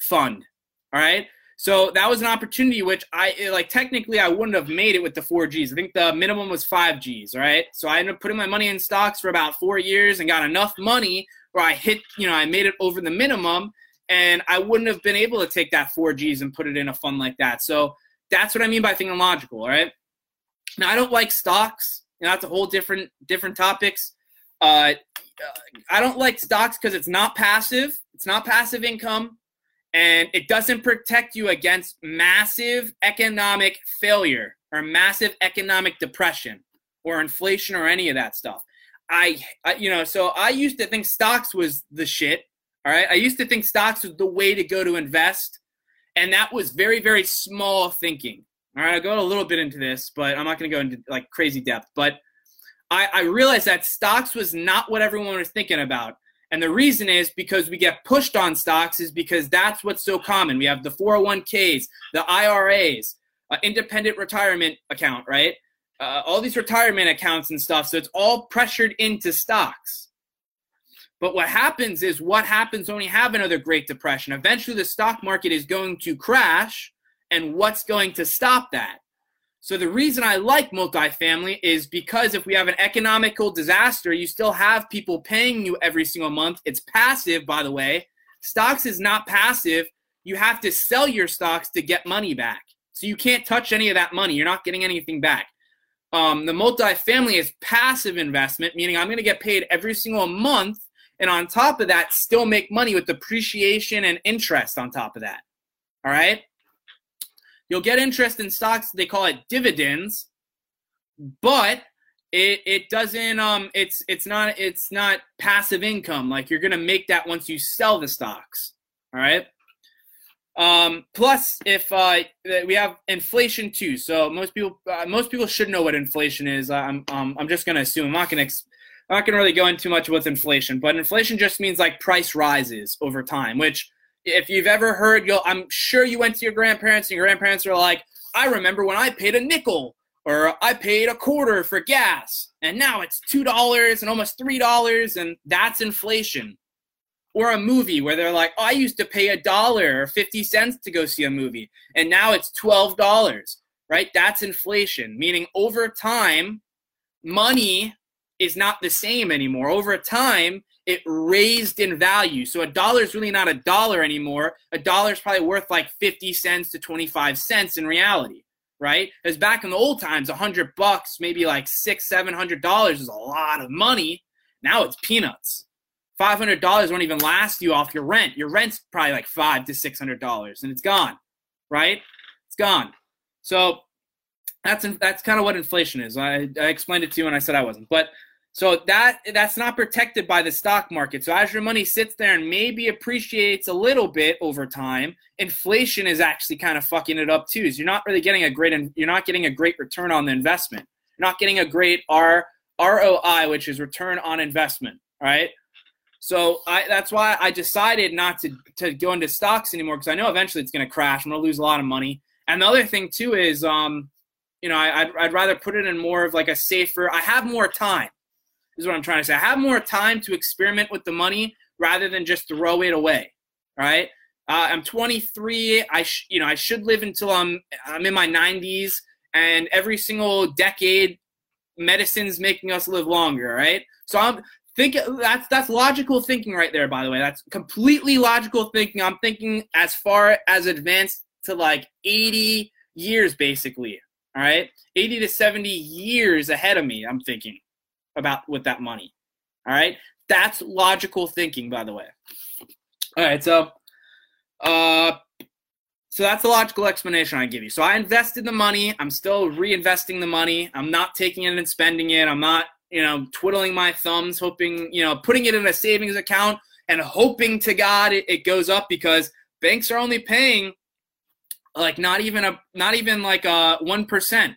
fund. All right. So that was an opportunity which I like technically I wouldn't have made it with the four Gs. I think the minimum was five Gs, right? So I ended up putting my money in stocks for about four years and got enough money where I hit, you know, I made it over the minimum and I wouldn't have been able to take that four Gs and put it in a fund like that. So that's what I mean by thinking logical, all right? Now I don't like stocks. You know, that's a whole different different topics. Uh, I don't like stocks because it's not passive. It's not passive income and it doesn't protect you against massive economic failure or massive economic depression or inflation or any of that stuff. I, I, you know, so I used to think stocks was the shit. All right. I used to think stocks was the way to go to invest. And that was very, very small thinking. All right. I'll go a little bit into this, but I'm not going to go into like crazy depth. But I, I realized that stocks was not what everyone was thinking about. And the reason is because we get pushed on stocks is because that's what's so common. We have the 401ks, the IRAs, uh, independent retirement account, right? Uh, all these retirement accounts and stuff. So it's all pressured into stocks. But what happens is what happens when we have another Great Depression? Eventually, the stock market is going to crash. And what's going to stop that? So the reason I like multifamily is because if we have an economical disaster, you still have people paying you every single month. It's passive, by the way. Stocks is not passive. You have to sell your stocks to get money back. So you can't touch any of that money. You're not getting anything back. Um, the multifamily is passive investment, meaning I'm going to get paid every single month. And on top of that, still make money with depreciation and interest on top of that. All right. You'll get interest in stocks. They call it dividends, but it, it doesn't um it's it's not it's not passive income. Like you're gonna make that once you sell the stocks all right? Um plus if uh we have inflation too. So most people uh, most people should know what inflation is. I'm um, i'm just gonna assume. I'm not gonna ex- i'm not gonna really go into much with inflation but inflation just means like price rises over time which if you've ever heard, you'll, I'm sure you went to your grandparents and your grandparents are like, I remember when I paid a nickel or I paid a quarter for gas and now it's $2 and almost $3 and that's inflation. Or a movie where they're like, oh, I used to pay a dollar or 50 cents to go see a movie and now it's $12, right? That's inflation, meaning over time, money is not the same anymore. Over time, it raised in value. So a dollar is really not a dollar anymore. A dollar is probably worth like 50 cents to 25 cents in reality, right? Because back in the old times, hundred bucks, maybe like six, seven hundred dollars is a lot of money. Now it's peanuts. Five hundred dollars won't even last you off your rent. Your rent's probably like five to six hundred dollars, and it's gone, right? It's gone. So that's that's kind of what inflation is. I, I explained it to you, and I said I wasn't, but so that that's not protected by the stock market. So as your money sits there and maybe appreciates a little bit over time, inflation is actually kind of fucking it up too. So you're not really getting a great you're not getting a great return on the investment. You're not getting a great R ROI, which is return on investment, right? So I, that's why I decided not to, to go into stocks anymore because I know eventually it's going to crash. I'm going to lose a lot of money. And the other thing too is, um, you know, I, I'd, I'd rather put it in more of like a safer. I have more time is what I'm trying to say. I have more time to experiment with the money rather than just throw it away. Right? Uh, I'm 23. I sh- you know I should live until I'm I'm in my 90s, and every single decade, medicine's making us live longer. Right? So I'm think that's that's logical thinking right there. By the way, that's completely logical thinking. I'm thinking as far as advanced to like 80 years, basically. All right, 80 to 70 years ahead of me. I'm thinking about with that money. All right, that's logical thinking, by the way. All right, so uh, so that's the logical explanation I give you. So I invested the money. I'm still reinvesting the money. I'm not taking it and spending it. I'm not, you know, twiddling my thumbs, hoping, you know, putting it in a savings account and hoping to God it, it goes up because banks are only paying like not even a not even like a one percent.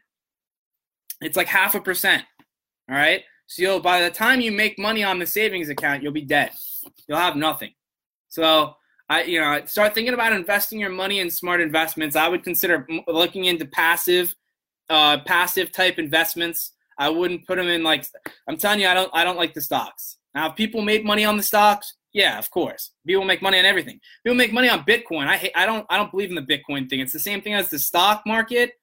It's like half a percent. All right. So you'll, by the time you make money on the savings account, you'll be dead. You'll have nothing. So I, you know, start thinking about investing your money in smart investments. I would consider looking into passive, uh, passive type investments. I wouldn't put them in like I'm telling you, I don't, I don't like the stocks. Now, if people make money on the stocks, yeah, of course, people make money on everything. People make money on Bitcoin. I hate, I don't, I don't believe in the Bitcoin thing. It's the same thing as the stock market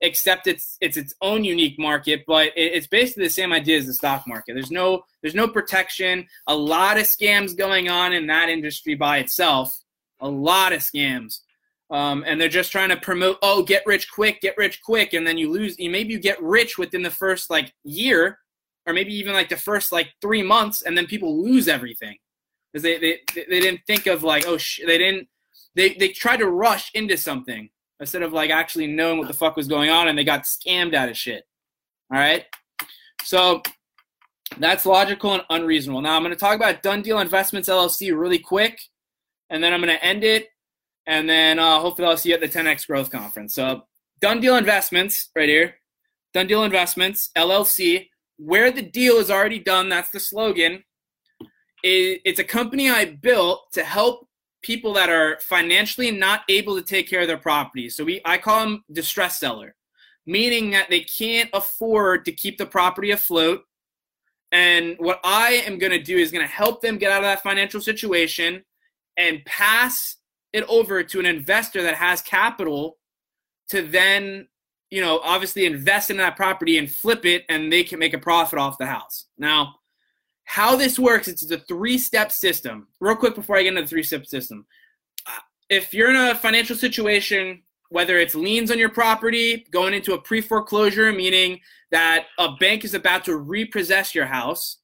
except it's it's its own unique market but it's basically the same idea as the stock market. There's no there's no protection. A lot of scams going on in that industry by itself. A lot of scams. Um, and they're just trying to promote oh get rich quick get rich quick. And then you lose you maybe you get rich within the first like year or maybe even like the first like three months and then people lose everything. Because they, they they didn't think of like oh sh- they didn't they they tried to rush into something instead of like actually knowing what the fuck was going on and they got scammed out of shit. All right. So that's logical and unreasonable. Now I'm going to talk about Dunn Deal Investments LLC really quick, and then I'm going to end it, and then uh, hopefully I'll see you at the 10x Growth Conference. So Dunn Deal Investments right here, Dunn Deal Investments LLC, where the deal is already done. That's the slogan. It's a company I built to help people that are financially not able to take care of their property. So we I call them distress seller, meaning that they can't afford to keep the property afloat. And what I am going to do is going to help them get out of that financial situation and pass it over to an investor that has capital to then you know, obviously invest in that property and flip it, and they can make a profit off the house. Now, how this works, it's a three-step system. Real quick before I get into the three-step system, uh, if you're in a financial situation, whether it's liens on your property, going into a pre-foreclosure, meaning that a bank is about to repossess your house,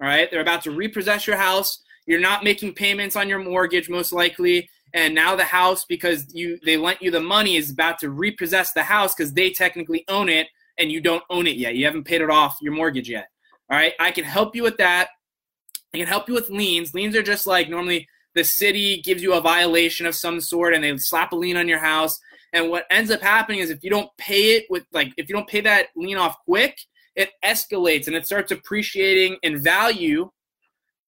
all right, they're about to repossess your house. You're not making payments on your mortgage, most likely. And now the house because you they lent you the money is about to repossess the house because they technically own it and you don't own it yet. You haven't paid it off your mortgage yet all right i can help you with that. I can help you with liens. Liens are just like normally the city gives you a violation of some sort and they slap a lien on your house. And what ends up happening is if you don't pay it with like if you don't pay that lien off quick it escalates and it starts appreciating in value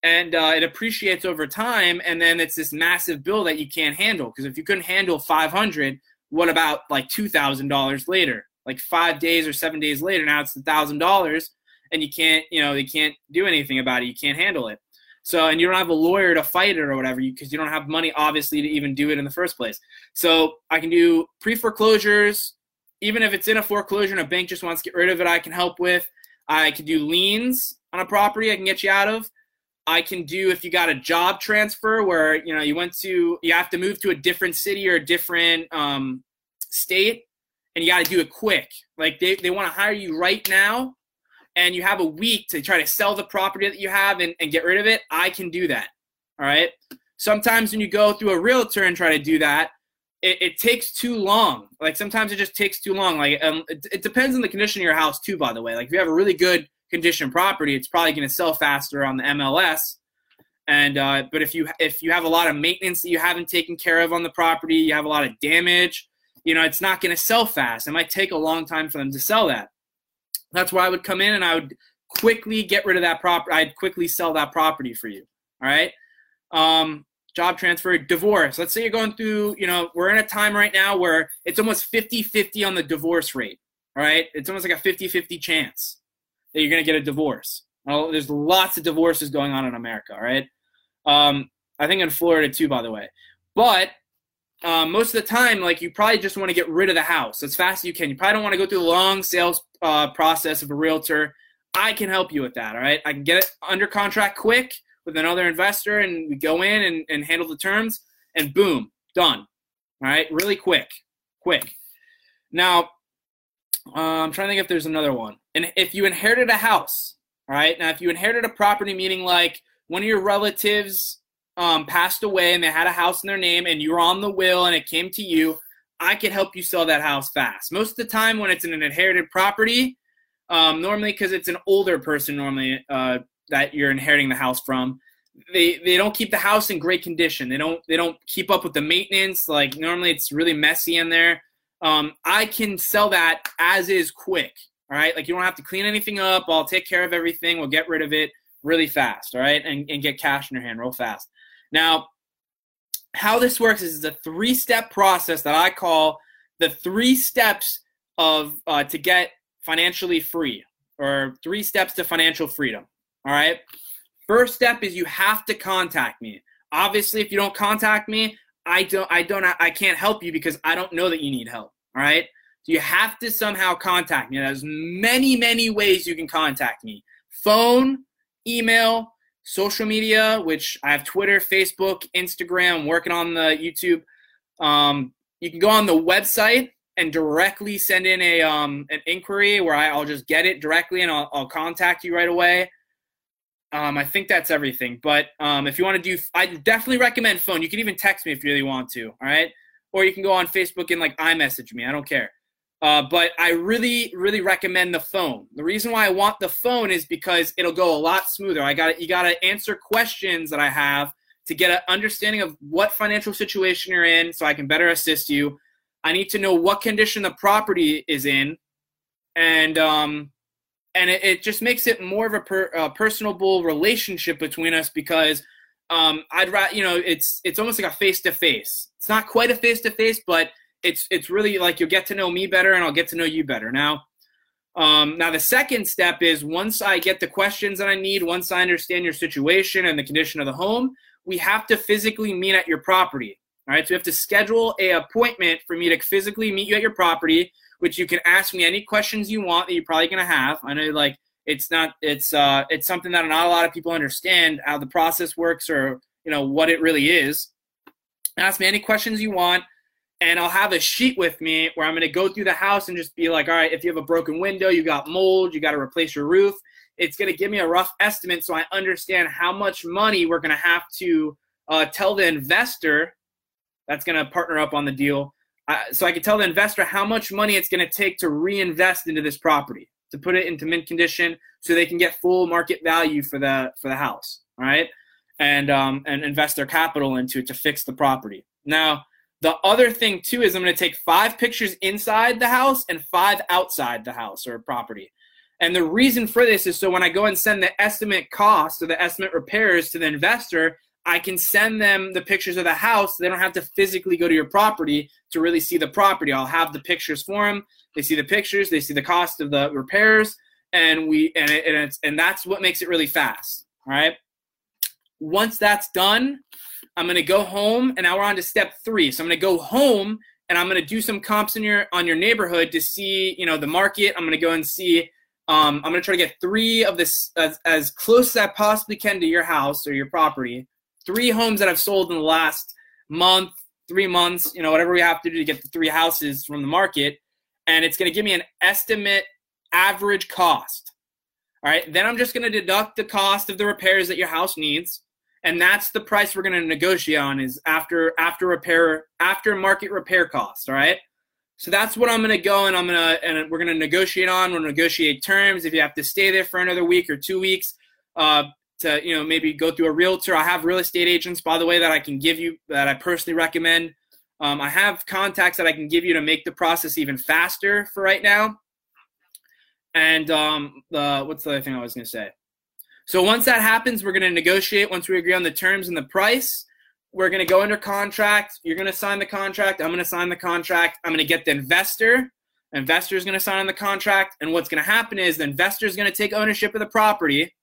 and uh, it appreciates over time. And then it's this massive bill that you can't handle. Because if you couldn't handle 500 what about like $2000 later? Like five days or seven days later now it's $1000 and you can't you know they can't do anything about it. You can't handle it. So and you don't have a lawyer to fight it or whatever because you, you don't have money obviously to even do it in the first place. So i can do pre-foreclosures. Even if it's in a foreclosure and a bank just wants to get rid of it i can help with. I can do liens on a property i can get you out of. I can do if you got a job transfer where you know you went to you have to move to a different city or a different um, state and you got to do it quick. Like they, they want to hire you right now and you have a week to try to sell the property that you have and, and get rid of it. I can do that. All right. Sometimes when you go through a realtor and try to do that, it, it takes too long. Like sometimes it just takes too long. Like um, it, it depends on the condition of your house too. By the way, like if you have a really good condition property, it's probably going to sell faster on the MLS. And uh, but if you if you have a lot of maintenance that you haven't taken care of on the property, you have a lot of damage, you know, it's not going to sell fast. It might take a long time for them to sell that. That's why I would come in and I would quickly get rid of that property. I'd quickly sell that property for you. All right. Um, job transfer, divorce. Let's say you're going through, you know, we're in a time right now where it's almost 50 50 on the divorce rate. All right. It's almost like a 50 50 chance that you're going to get a divorce. Well, there's lots of divorces going on in America, all right? Um, I think in Florida too, by the way. But um, most of the time, like you probably just want to get rid of the house as fast as you can. You probably don't want to go through the long sales uh, process of a realtor. I can help you with that, all right? I can get it under contract quick with another investor, and we go in and, and handle the terms, and boom, done. All right, really quick, quick. Now, uh, I'm trying to think if there's another one. And if you inherited a house, all right, now if you inherited a property, meaning like one of your relatives um, passed away and they had a house in their name and you were on the will and it came to you, I can help you sell that house fast. Most of the time, when it's an inherited property, um, normally because it's an older person, normally uh, that you're inheriting the house from, they they don't keep the house in great condition. They don't they don't keep up with the maintenance. Like normally, it's really messy in there um, I can sell that as is quick. All right. Like you don't have to clean anything up. I'll take care of everything. We'll get rid of it really fast. All right. And, and get cash in your hand real fast. Now, how this works is it's a three step process that I call the three steps of uh, to get financially free or three steps to financial freedom. All right. First step is you have to contact me. Obviously, if you don't contact me, I don't I don't I can't help you because I don't know that you need help. All right. So you have to somehow contact me. There's many, many ways you can contact me. Phone, email, social media, which I have Twitter, Facebook, Instagram, working on the YouTube. Um, you can go on the website and directly send in a um, an inquiry where I, will just get it directly and I'll, I'll contact you right away. Um, I think that's everything. But um, if you want to do, I definitely recommend phone. You can even text me if you really want to. All right, or you can go on Facebook and like iMessage me. I don't care. Uh, but I really, really recommend the phone. The reason why I want the phone is because it'll go a lot smoother. I got you got to answer questions that I have to get an understanding of what financial situation you're in, so I can better assist you. I need to know what condition the property is in, and um, and it, it, just makes it more of a per, uh, personable relationship between us because um, I'd rather you know it's it's almost like a face to face. It's not quite a face to face, but it's it's really like you'll get to know me better and I'll get to know you better. Now, um, now the second step is once I get the questions that I need, once I understand your situation and the condition of the home, we have to physically meet at your property. All right, so we have to schedule a appointment for me to physically meet you at your property which you can ask me any questions you want that you're probably gonna have. I know like it's not it's uh it's something that not a lot of people understand how the process works or you know what it really is. Ask me any questions you want and I'll have a sheet with me where I'm going to go through the house and just be like, all right, if you have a broken window, you got mold, you got to replace your roof. It's going to give me a rough estimate so I understand how much money we're going to have to uh, tell the investor that's going to partner up on the deal. Uh, so I can tell the investor how much money it's going to take to reinvest into this property, to put it into mint condition, so they can get full market value for the for the house, right, and um, and invest their capital into it to fix the property. Now, the other thing too is I'm going to take five pictures inside the house and five outside the house or property. And the reason for this is so when I go and send the estimate cost or the estimate repairs to the investor, I can send them the pictures of the house. They don't have to physically go to your property to really see the property. I'll have the pictures for them. They see the pictures, they see the cost of the repairs, and we and it, and it's and that's what makes it really fast. All right. Once that's done, I'm gonna go home, and now we're on to step three. So I'm gonna go home, and I'm gonna do some comps in your on your neighborhood to see, you know, the market. I'm gonna go and see. Um, I'm gonna try to get three of this as, as close as I possibly can to your house or your property. Three homes that I've sold in the last month, three months, you know, whatever we have to do to get the three houses from the market, and it's gonna give me an estimate average cost. All right, then I'm just gonna deduct the cost of the repairs that your house needs and that's the price we're going to negotiate on is after after repair after market repair costs all right? So that's what i'm going to go and i'm going to and we're going to negotiate on. We'll negotiate terms. If you have to stay there for another week or two weeks uh, to you know maybe go through a realtor. I have real estate agents by the way that i can give you that i personally recommend. Um, i have contacts that i can give you to make the process even faster for right now. And um, the what's the other thing i was going to say so once that happens, we're going to negotiate. Once we agree on the terms and the price, we're going to go under contract. You're going to sign the contract. I'm going to sign the contract. I'm going to get the investor. Investor is going to sign on the contract. And what's going to happen is the investor is going to take ownership of the property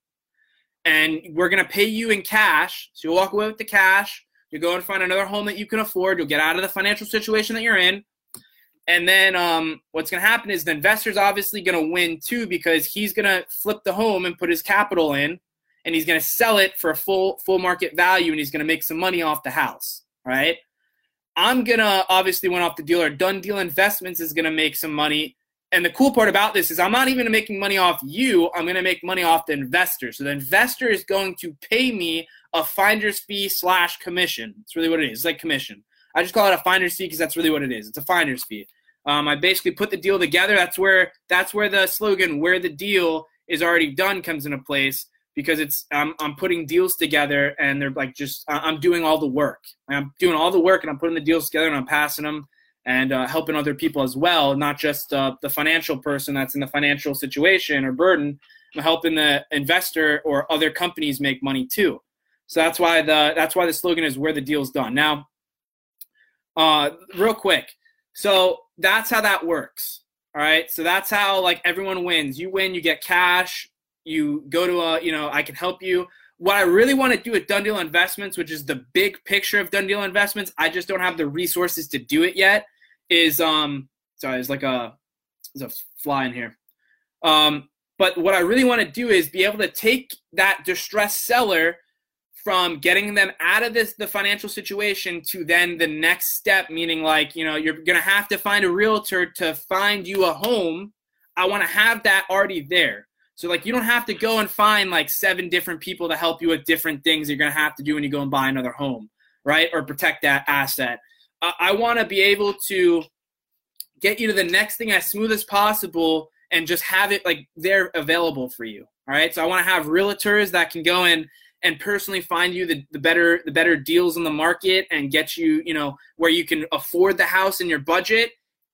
and we're going to pay you in cash. So you'll walk away with the cash. You go and find another home that you can afford. You'll get out of the financial situation that you're in. And then um, what's going to happen is the investor's obviously going to win too because he's going to flip the home and put his capital in, and he's going to sell it for a full full market value, and he's going to make some money off the house, right? I'm gonna obviously went off the deal or Dunn deal investments is gonna make some money. And the cool part about this is I'm not even making money off you. I'm gonna make money off the investor. So the investor is going to pay me a finder's fee slash commission. It's really what it is. It's like commission. I just call it a finder's fee because that's really what it is. It's a finder's fee. Um, I basically put the deal together. That's where that's where the slogan "Where the deal is already done" comes into place because it's I'm, I'm putting deals together and they're like just I'm doing all the work. I'm doing all the work and I'm putting the deals together and I'm passing them and uh, helping other people as well, not just uh, the financial person that's in the financial situation or burden. I'm helping the investor or other companies make money too. So that's why the that's why the slogan is "Where the deal's done." Now, uh, real quick, so that's how that works. All right. So that's how like everyone wins. You win, you get cash. You go to a, you know, I can help you. What I really want to do at Dunn Investments, which is the big picture of Dunn Investments, I just don't have the resources to do it yet. Is um, sorry, there's like a there's a fly in here. Um, but what I really want to do is be able to take that distressed seller from getting them out of this the financial situation to then the next step meaning like you know you're going to have to find a realtor to find you a home. I want to have that already there. So like you don't have to go and find like seven different people to help you with different things you're going to have to do when you go and buy another home right? Or protect that asset. Uh, i want to be able to get you to the next thing as smooth as possible and just have it like there available for you all right? So i want to have realtors that can go in and personally find you the, the better the better deals in the market and get you you know where you can afford the house in your budget.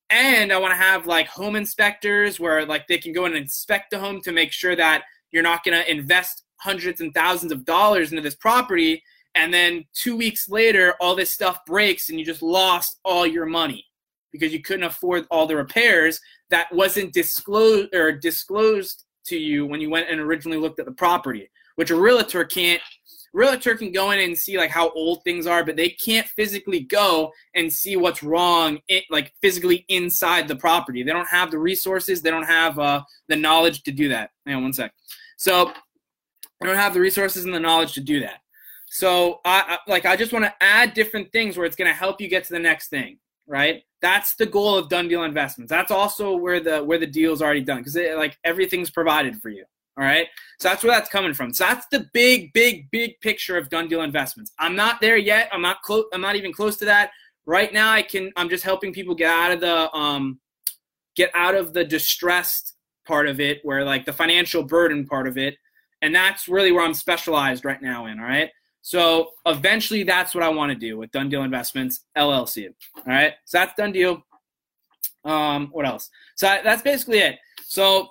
And i want to have like home inspectors where like they can go and inspect the home to make sure that you're not going to invest hundreds and thousands of dollars into this property. And then two weeks later all this stuff breaks and you just lost all your money because you couldn't afford all the repairs that wasn't disclosed or disclosed to you when you went and originally looked at the property which a realtor can't realtor can go in and see like how old things are, but they can't physically go and see what's wrong, in, like physically inside the property. They don't have the resources. They don't have uh, the knowledge to do that. Hang on one sec. So they don't have the resources and the knowledge to do that. So I, I like I just want to add different things where it's going to help you get to the next thing, right? That's the goal of Dunn deal investments. That's also where the where the deal's already done because like everything's provided for you. All right. So that's where that's coming from. So that's the big, big, big picture of Dunn deal investments. I'm not there yet. I'm not close. I'm not even close to that. Right now, I can. I'm just helping people get out of the um, get out of the distressed part of it, where like the financial burden part of it, and that's really where I'm specialized right now in. All right. So eventually, that's what I want to do with Dunn Deal Investments LLC. All right. So that's done deal. Um, what else? So that's basically it. So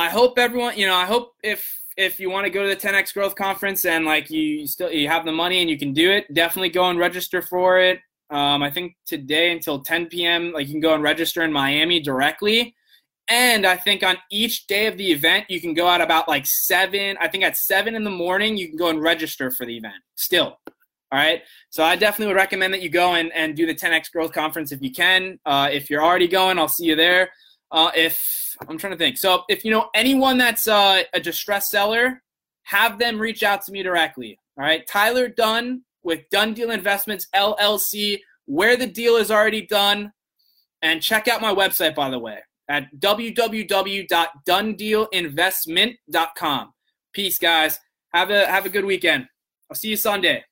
I hope everyone, you know, I hope if if you want to go to the 10x growth conference and like you still you have the money and you can do it, definitely go and register for it. Um, I think today until 10 p.m. like you can go and register in Miami directly. And I think on each day of the event, you can go out about like seven. I think at seven in the morning, you can go and register for the event still. All right. So I definitely would recommend that you go and, and do the 10X Growth Conference if you can. Uh, if you're already going, I'll see you there. Uh, if I'm trying to think, so if you know anyone that's uh, a distressed seller, have them reach out to me directly. All right, Tyler Dunn with Dunn Deal Investments LLC, where the deal is already done, and check out my website by the way at www.donedealinvestment.com. Peace, guys. Have a have a good weekend. I'll see you Sunday.